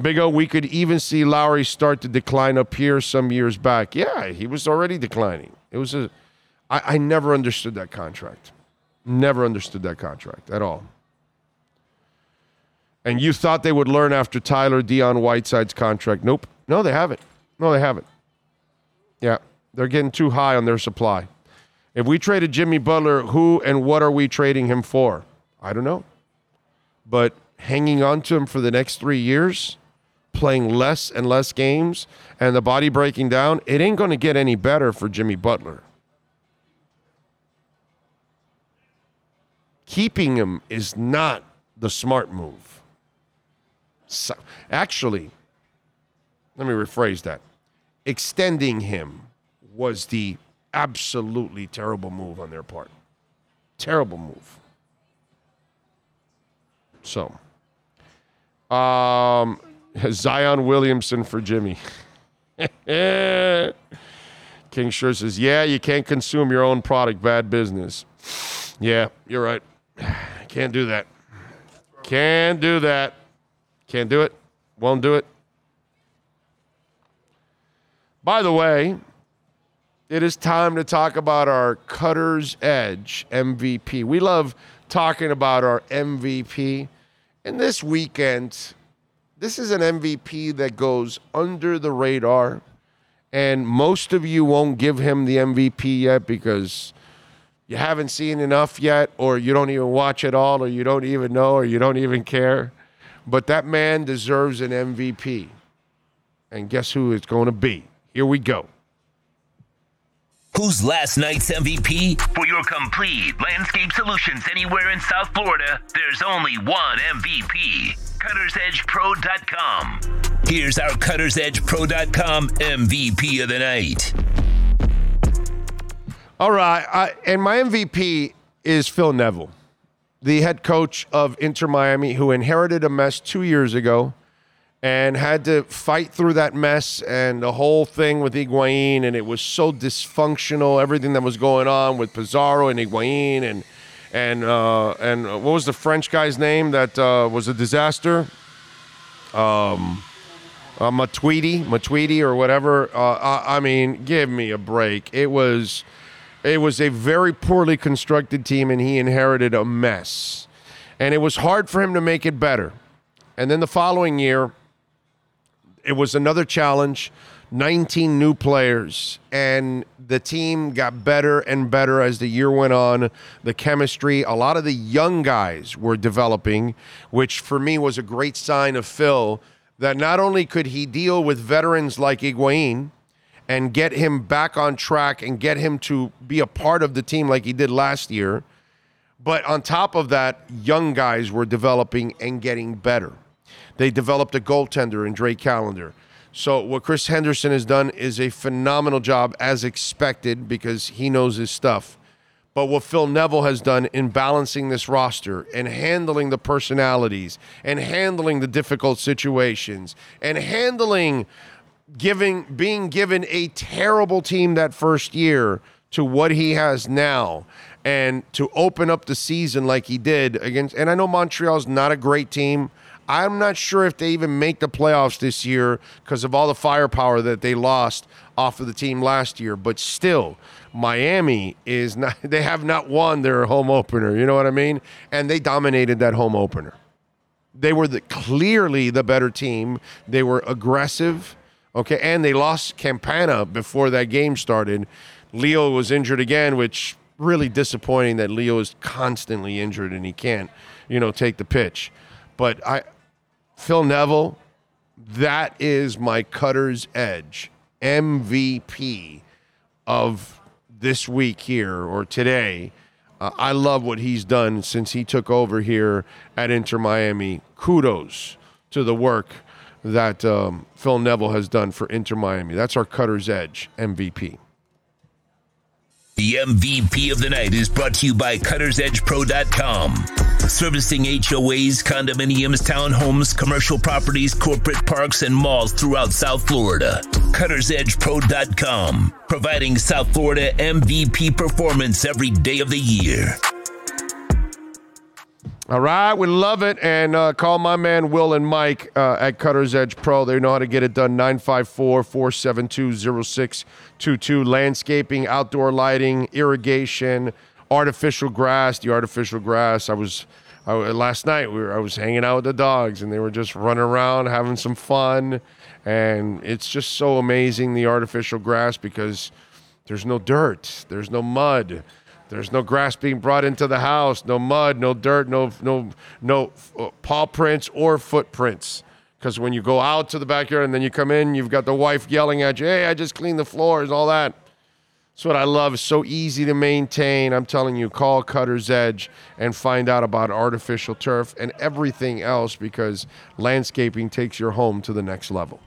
B: Big O, we could even see Lowry start to decline up here some years back. Yeah, he was already declining. It was a, I, I never understood that contract. Never understood that contract at all. And you thought they would learn after Tyler Dion Whiteside's contract. Nope. No, they haven't. No, they haven't. Yeah, they're getting too high on their supply. If we traded Jimmy Butler, who and what are we trading him for? I don't know. But hanging on to him for the next three years, playing less and less games, and the body breaking down, it ain't going to get any better for Jimmy Butler. Keeping him is not the smart move. So, actually, let me rephrase that. Extending him was the absolutely terrible move on their part. Terrible move. So, um, Zion Williamson for Jimmy. King sure says, Yeah, you can't consume your own product. Bad business. Yeah, you're right. Can't do that. Can't do that. Can't do it. Won't do it. By the way, it is time to talk about our Cutter's Edge MVP. We love talking about our MVP. And this weekend, this is an MVP that goes under the radar. And most of you won't give him the MVP yet because you haven't seen enough yet, or you don't even watch it all, or you don't even know, or you don't even care. But that man deserves an MVP. And guess who it's going to be? Here we go.
A: Who's last night's MVP? For your complete landscape solutions anywhere in South Florida, there's only one MVP. CuttersEdgePro.com. Here's our CuttersEdgePro.com MVP of the night.
B: All right. I, and my MVP is Phil Neville, the head coach of Inter Miami, who inherited a mess two years ago and had to fight through that mess and the whole thing with Higuain, and it was so dysfunctional. Everything that was going on with Pizarro and Higuain, and and uh, and what was the French guy's name that uh, was a disaster? Um, uh, Matuidi, Matuidi, or whatever. Uh, I, I mean, give me a break. It was it was a very poorly constructed team, and he inherited a mess, and it was hard for him to make it better. And then the following year it was another challenge 19 new players. And the team got better and better as the year went on. The chemistry a lot of the young guys were developing which for me was a great sign of phil that not only could he deal with veterans like Higuain and get him back on track and get him to be a part of the team like he did last year but on top of that young guys were developing and getting better they developed a goaltender in Drake Callender. So what Chris Henderson has done is a phenomenal job as expected because he knows his stuff. But what Phil Neville has done in balancing this roster and handling the personalities and handling the difficult situations and handling giving being given a terrible team that first year to what he has now and to open up the season like he did against and I know Montreal's not a great team I'm not sure if they even make the playoffs this year because of all the firepower that they lost off of the team last year. But still, Miami is not, they have not won their home opener. You know what I mean? And they dominated that home opener. They were the, clearly the better team. They were aggressive. Okay. And they lost Campana before that game started. Leo was injured again, which really disappointing that Leo is constantly injured and he can't, you know, take the pitch. But I, Phil Neville, that is my cutter's edge MVP of this week here or today. Uh, I love what he's done since he took over here at Inter Miami. Kudos to the work that um, Phil Neville has done for Inter Miami. That's our cutter's edge MVP.
A: The MVP of the night is brought to you by CuttersEdgePro.com. Servicing HOAs, condominiums, townhomes, commercial properties, corporate parks, and malls throughout South Florida. CuttersEdgePro.com. Providing South Florida MVP performance every day of the year.
B: All right, we love it. And uh, call my man Will and Mike uh, at Cutter's Edge Pro. They know how to get it done. 954 472 0622. Landscaping, outdoor lighting, irrigation, artificial grass. The artificial grass. I was. I, last night we were, I was hanging out with the dogs and they were just running around having some fun and it's just so amazing the artificial grass because there's no dirt there's no mud there's no grass being brought into the house, no mud, no dirt, no no no uh, paw prints or footprints. Because when you go out to the backyard and then you come in, you've got the wife yelling at you, "Hey, I just cleaned the floors," all that. That's what I love. It's so easy to maintain. I'm telling you, call Cutter's Edge and find out about artificial turf and everything else because landscaping takes your home to the next level.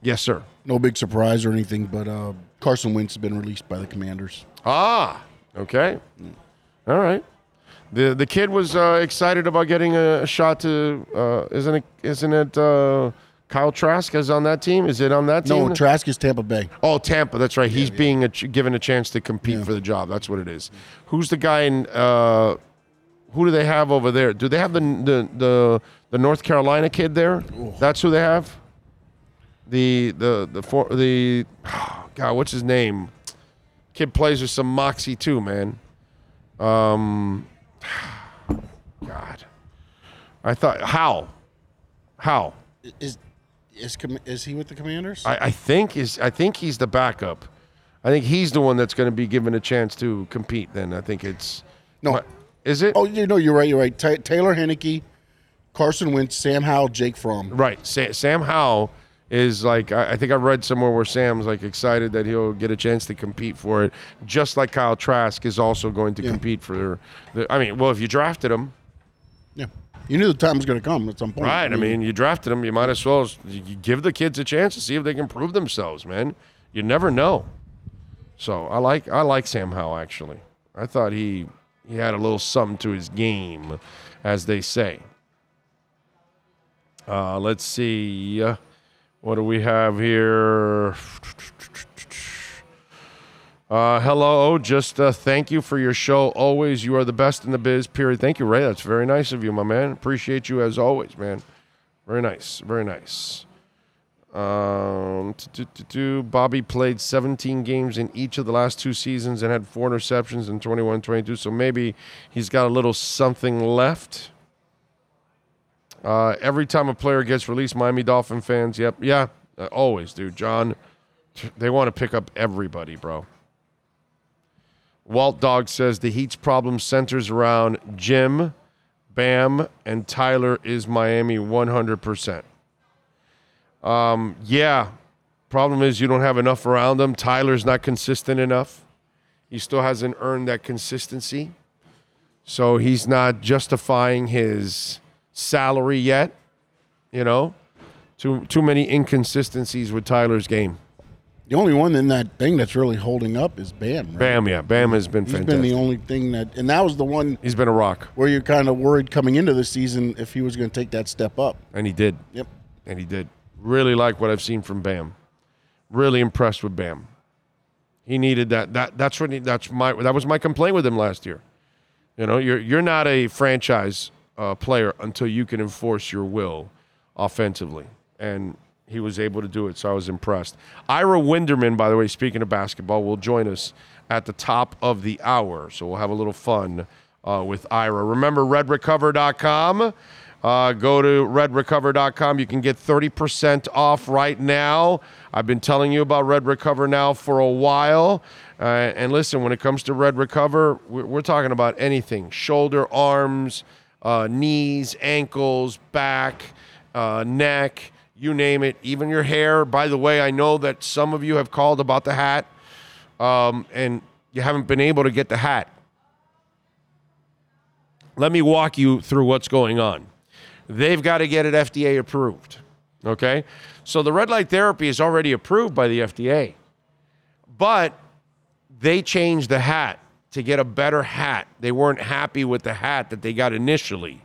B: Yes, sir.
D: No big surprise or anything, but uh, Carson Wentz has been released by the Commanders.
B: Ah, okay. All right. The the kid was uh, excited about getting a, shot to uh, isn't it isn't it uh, Kyle Trask is on that team? Is it on that team?
D: No, Trask is Tampa Bay.
B: Oh, Tampa. That's right. He's being a ch- given a chance to compete for the job. That's what it is. Who's the guy in? Uh, who do they have over there? Do they have the the the, the North Carolina kid there? That's who they have. The the the for the God, what's his name? Kid plays with some moxie too, man. Um, God, I thought how, how.
D: Is is is he with the Commanders?
B: I, I think is I think he's the backup. I think he's the one that's going to be given a chance to compete. Then I think it's
D: No.
B: Is it?
D: oh, you know, you're right. You're right. Ta Taylor Heinicke, Carson Wentz, Sam Howell, Jake Fromm.
B: Right. Sam, Sam Howell is like I, I think I read somewhere where Sam's like excited that he'll get a chance to compete for it, just like Kyle Trask is also going to
D: Yeah.
B: compete for. The, I mean, well, if you drafted him,
D: Yeah, you knew the time was going to come at some point.
B: right? I mean, you drafted him, you might as well s- you you give the kids a chance to see if they can prove themselves, man. You never know. So I like I like Sam Howell actually. I thought he he had a little something to his game, as they say. Uh, let's see. Uh, what do we have here? Uh, hello. Just uh, thank you for your show. Always, you are the best in the biz. Period. Thank you, Ray. That's very nice of you, my man. Appreciate you as always, man. Very nice. Very nice. Um, Bobby played 17 games in each of the last two seasons and had four interceptions in 21 22. So maybe he's got a little something left. Uh, every time a player gets released, Miami Dolphin fans, yep, yeah, uh, always, dude. John, they want to pick up everybody, bro. Walt Dog says the Heat's problem centers around Jim, Bam, and Tyler is Miami 100%. Um, yeah, problem is you don't have enough around them. Tyler's not consistent enough. He still hasn't earned that consistency. So he's not justifying his salary yet. You know, too too many inconsistencies with Tyler's game.
D: The only one in that thing that's really holding up is Bam. Right?
B: Bam, yeah, Bam has been
D: He's
B: fantastic.
D: been the only thing that, and that was the one
B: He's been a rock,
D: where you're kind of worried coming into the season if he was going to take that step up.
B: and he did,
D: Yep.
B: and he did. Really like what I've seen from Bam. Really impressed with Bam. He needed that. That that's what he, that's my that was my complaint with him last year. You know, you're you're not a franchise uh, player until you can enforce your will offensively, and he was able to do it. So I was impressed. Ira Winderman, by the way, speaking of basketball, will join us at the top of the hour. So we'll have a little fun uh, with Ira. Remember redrecover.com. Uh, go to redrecover.com. You can get 30% off right now. I've been telling you about Red Recover now for a while. Uh, and listen, when it comes to Red Recover, we're, we're talking about anything shoulder, arms, uh, knees, ankles, back, uh, neck, you name it, even your hair. By the way, I know that some of you have called about the hat um, and you haven't been able to get the hat. Let me walk you through what's going on. They've got to get it FDA approved. Okay? So the red light therapy is already approved by the FDA. But they changed the hat to get a better hat. They weren't happy with the hat that they got initially.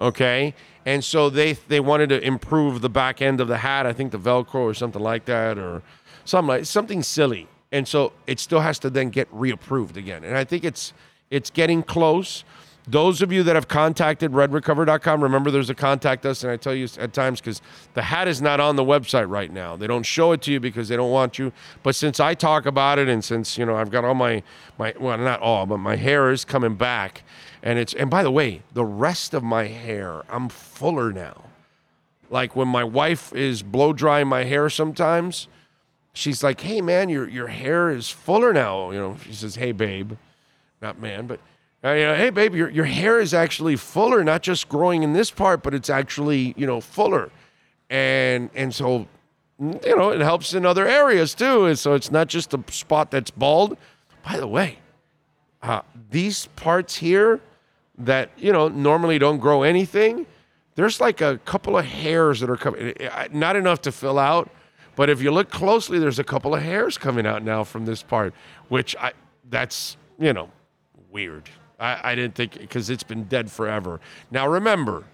B: Okay? And so they they wanted to improve the back end of the hat, I think the velcro or something like that or something like something silly. And so it still has to then get reapproved again. And I think it's it's getting close. Those of you that have contacted redrecover.com, remember there's a contact us, and I tell you at times because the hat is not on the website right now. They don't show it to you because they don't want you. But since I talk about it, and since you know I've got all my my well not all, but my hair is coming back, and it's and by the way, the rest of my hair, I'm fuller now. Like when my wife is blow drying my hair sometimes, she's like, "Hey man, your your hair is fuller now." You know, she says, "Hey babe." not man, but uh, you know, hey, babe, your, your hair is actually fuller, not just growing in this part, but it's actually, you know, fuller. And, and so, you know, it helps in other areas too. And so it's not just a spot that's bald. By the way, uh, these parts here that, you know, normally don't grow anything, there's like a couple of hairs that are coming, not enough to fill out. But if you look closely, there's a couple of hairs coming out now from this part, which I, that's, you know, weird. I, I didn't think because it's been dead forever. Now remember,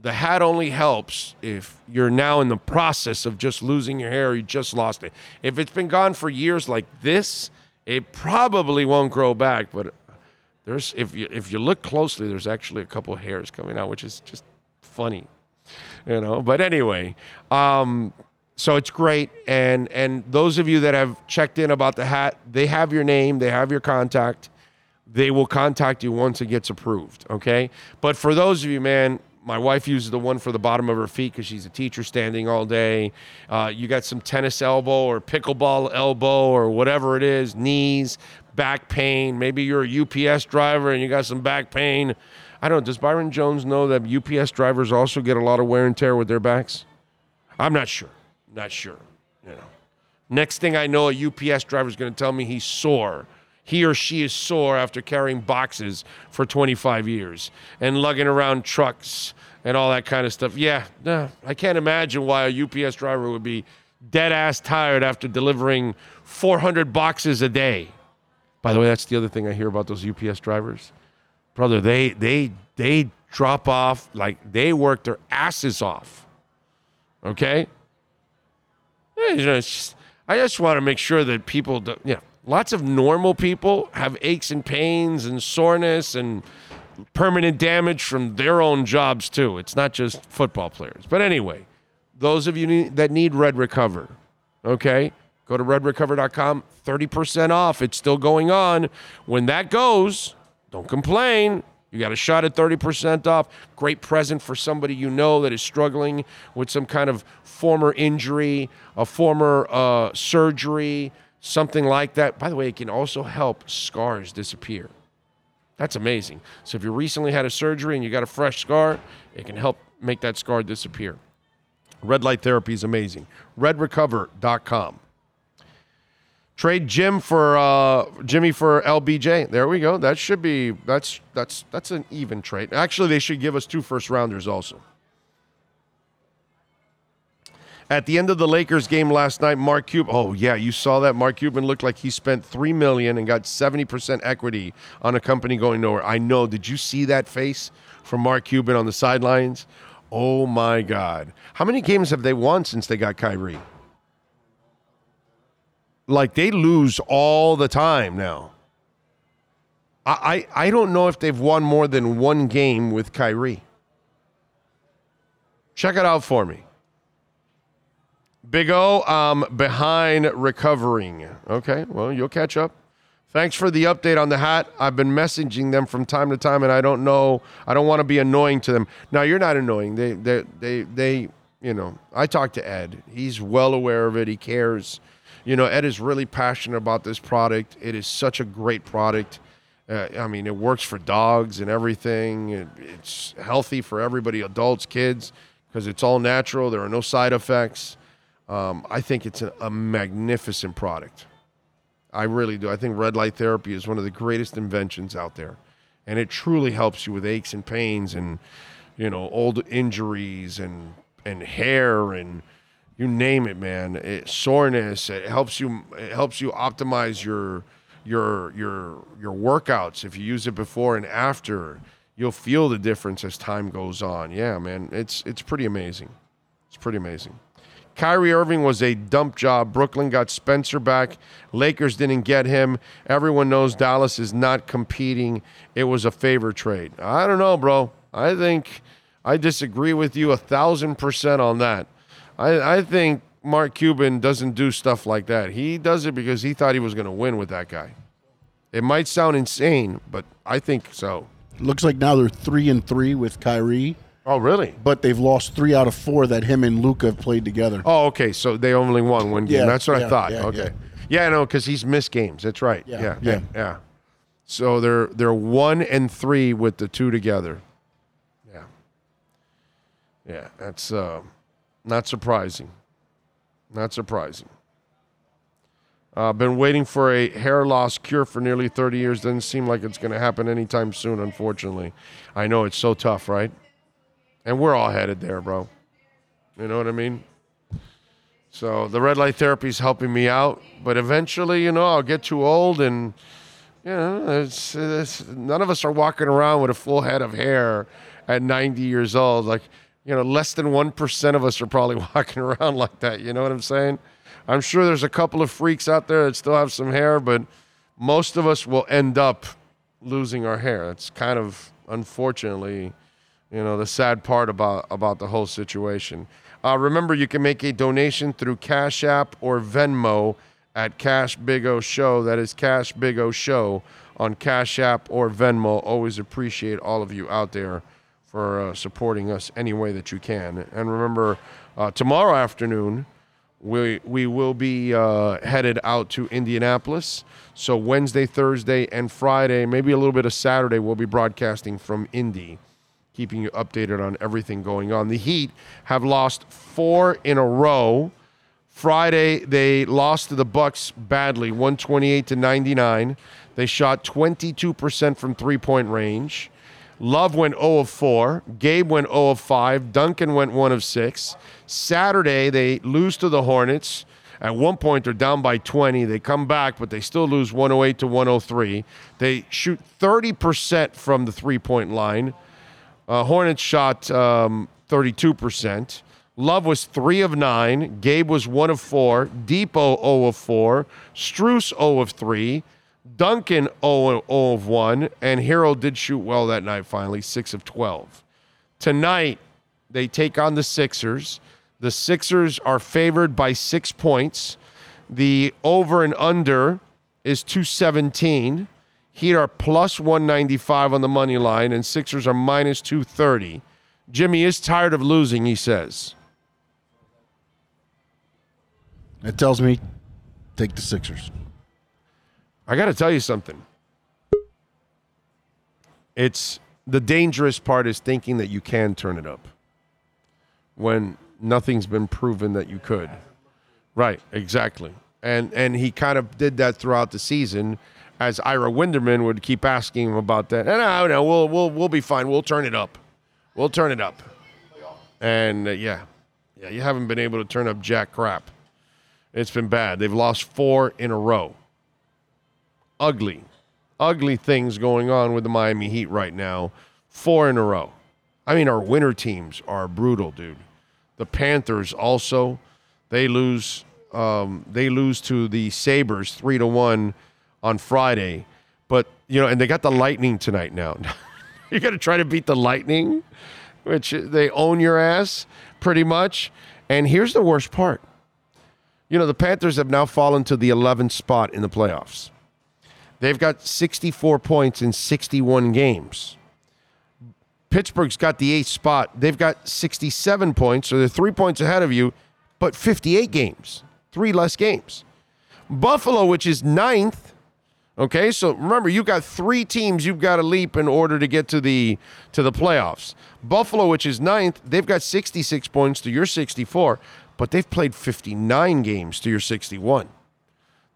B: the hat only helps if you're now in the process of just losing your hair. You just lost it. If it's been gone for years like this, it probably won't grow back. But there's if you if you look closely, there's actually a couple hairs coming out, which is just funny, you know. But anyway, um, so it's great. And and those of you that have checked in about the hat, they have your name, they have your contact they will contact you once it gets approved. Okay. But for those of you, man, my wife uses the one for the bottom of her feet because she's a teacher standing all day. Uh, you got some tennis elbow or pickleball elbow or whatever it is, knees, back pain. Maybe you're a UPS driver and you got some back pain. I don't know. Does Byron Jones know that UPS drivers also get a lot of wear and tear with their backs? I'm not sure. Not sure. You know. Next thing I know, a UPS driver is going to tell me he's sore he or she is sore after carrying boxes for 25 years and lugging around trucks and all that kind of stuff. Yeah, I can't imagine why a UPS driver would be dead ass tired after delivering 400 boxes a day. By the way, that's the other thing I hear about those UPS drivers. Brother, they they they drop off like they work their asses off. Okay? I just want to make sure that people, do, yeah, lots of normal people have aches and pains and soreness and permanent damage from their own jobs too. It's not just football players. But anyway, those of you that need Red Recover, okay, go to redrecover.com. 30% off. It's still going on. When that goes, don't complain. You got a shot at 30% off. Great present for somebody you know that is struggling with some kind of former injury, a former uh, surgery, something like that. By the way, it can also help scars disappear. That's amazing. So if you recently had a surgery and you got a fresh scar, it can help make that scar disappear. Red light therapy is amazing. Redrecover.com. Trade Jim for uh, Jimmy for LBJ. There we go. That should be that's that's that's an even trade. Actually, they should give us two first rounders also. At the end of the Lakers game last night, Mark Cuban. Oh yeah, you saw that. Mark Cuban looked like he spent three million and got seventy percent equity on a company going nowhere. I know. Did you see that face from Mark Cuban on the sidelines? Oh my God! How many games have they won since they got Kyrie? Like they lose all the time now. I, I, I don't know if they've won more than one game with Kyrie. Check it out for me. Big O, um, behind recovering. Okay, well, you'll catch up. Thanks for the update on the hat. I've been messaging them from time to time, and I don't know. I don't want to be annoying to them. Now, you're not annoying. They, they, they, they. You know, I talked to Ed. He's well aware of it. He cares. You know, Ed is really passionate about this product. It is such a great product. Uh, I mean, it works for dogs and everything. It, it's healthy for everybody, adults, kids, because it's all natural. There are no side effects. Um, I think it's a, a magnificent product. I really do. I think red light therapy is one of the greatest inventions out there, and it truly helps you with aches and pains and you know old injuries and and hair and you name it, man. It, soreness. It helps you. It helps you optimize your your your your workouts. If you use it before and after, you'll feel the difference as time goes on. Yeah, man. It's it's pretty amazing. It's pretty amazing. Kyrie Irving was a dump job. Brooklyn got Spencer back. Lakers didn't get him. Everyone knows Dallas is not competing. It was a favor trade. I don't know, bro. I think I disagree with you a thousand percent on that. I, I think Mark Cuban doesn't do stuff like that. He does it because he thought he was going to win with that guy. It might sound insane, but I think so.
D: Looks like now they're three and three with Kyrie,
B: Oh, really?
D: but they've lost three out of four that him and Luka have played together.
B: Oh, okay. So they only won one game.
D: Yeah,
B: That's what I thought.
D: yeah,
B: okay. Yeah, I know because he's missed games. That's right.
D: Yeah,
B: Yeah, yeah,
D: yeah.
B: yeah. So they're they're one and three with the two together. Yeah. Yeah, that's uh, not surprising. Not surprising. Uh, been waiting for a hair loss cure for nearly 30 years. Doesn't seem like it's going to happen anytime soon, unfortunately. I know it's so tough, right? And we're all headed there, bro. You know what I mean? So the red light therapy is helping me out, but eventually, you know, I'll get too old, and you know, it's, it's none of us are walking around with a full head of hair at 90 years old. Like, you know, less than one percent of us are probably walking around like that. You know what I'm saying? I'm sure there's a couple of freaks out there that still have some hair, but most of us will end up losing our hair. It's kind of unfortunately you know the sad part about about the whole situation. Uh, remember you can make a donation through cash app or venmo at cash big o show. That is cash big o show on cash app or venmo. Always appreciate all of you out there for uh, supporting us any way that you can. And remember uh, tomorrow afternoon we we will be uh, headed out to Indianapolis. So Wednesday, Thursday, and Friday, maybe a little bit of Saturday, we'll be broadcasting from Indy, keeping you updated on everything going on. The Heat have lost four in a row. Friday they lost to the Bucks badly, 128 to 99. They shot 22% from three-point range. Love went 0 of 4. Gabe went 0 of 5. Duncan went 1 of 6. Saturday, they lose to the Hornets. At one point, they're down by 20. They come back, but they still lose 108 to 103. They shoot 30% from the three point line. Uh, Hornets shot um, 32%. Love was 3 of 9. Gabe was 1 of 4. Dipo 0 of 4. Strus 0 of 3. Duncan 0, 0 of 1. And Herro did shoot well that night, finally, 6 of 12. Tonight, they take on the Sixers. The Sixers are favored by six points. The over and under is 217. Heat are plus 195 on the money line, and Sixers are minus 230. Jimmy is tired of losing, he says.
D: That tells me take the Sixers.
B: I got to tell you something. It's the dangerous part is thinking that you can turn it up when nothing's been proven that you could. Right, exactly. And and he kind of did that throughout the season as Ira Winderman would keep asking him about that. And no, no, we'll we'll we'll be fine. We'll turn it up. We'll turn it up. And uh, yeah. Yeah, you haven't been able to turn up jack crap. It's been bad. They've lost 4 in a row ugly, ugly things going on with the Miami Heat right now. Four in a row. I mean, our winter teams are brutal, dude. The Panthers also, they lose. Um, they lose to the Sabres three to one on Friday, but you know, and they got the Lightning tonight. Now, you got to try to beat the Lightning, which they own your ass pretty much. And here's the worst part. You know, the Panthers have now fallen to the 11th spot in the playoffs. They've got 64 points in 61 games. Pittsburgh's got the eighth spot. They've got 67 points, so they're three points ahead of you, but 58 games, three less games. Buffalo, which is ninth, okay, so remember you've got three teams you've got to leap in order to get to the to the playoffs. Buffalo, which is ninth, they've got 66 points to your 64, but they've played 59 games to your 61.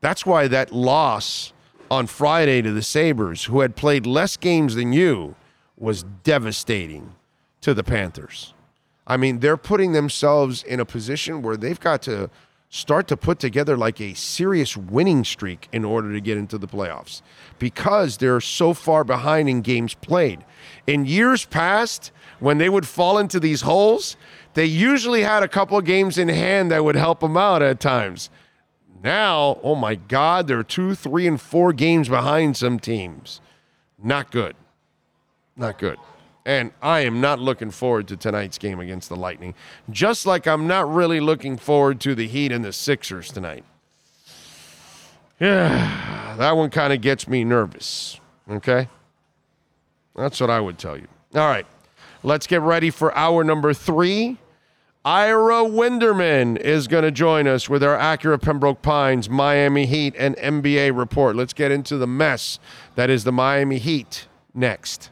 B: That's why that loss on Friday to the Sabres, who had played less games than you, was devastating to the Panthers. I mean, they're putting themselves in a position where they've got to start to put together like a serious winning streak in order to get into the playoffs because they're so far behind in games played. In years past, when they would fall into these holes, they usually had a couple of games in hand that would help them out at times. Now, oh my God, they're two, three, and four games behind some teams. Not good. Not good. And I am not looking forward to tonight's game against the Lightning, just like I'm not really looking forward to the Heat and the Sixers tonight. Yeah, that one kind of gets me nervous. Okay? That's what I would tell you. All right, let's get ready for hour number three. Ira Winderman is going to join us with our Acura Pembroke Pines Miami Heat and NBA report. Let's get into the mess that is the Miami Heat next.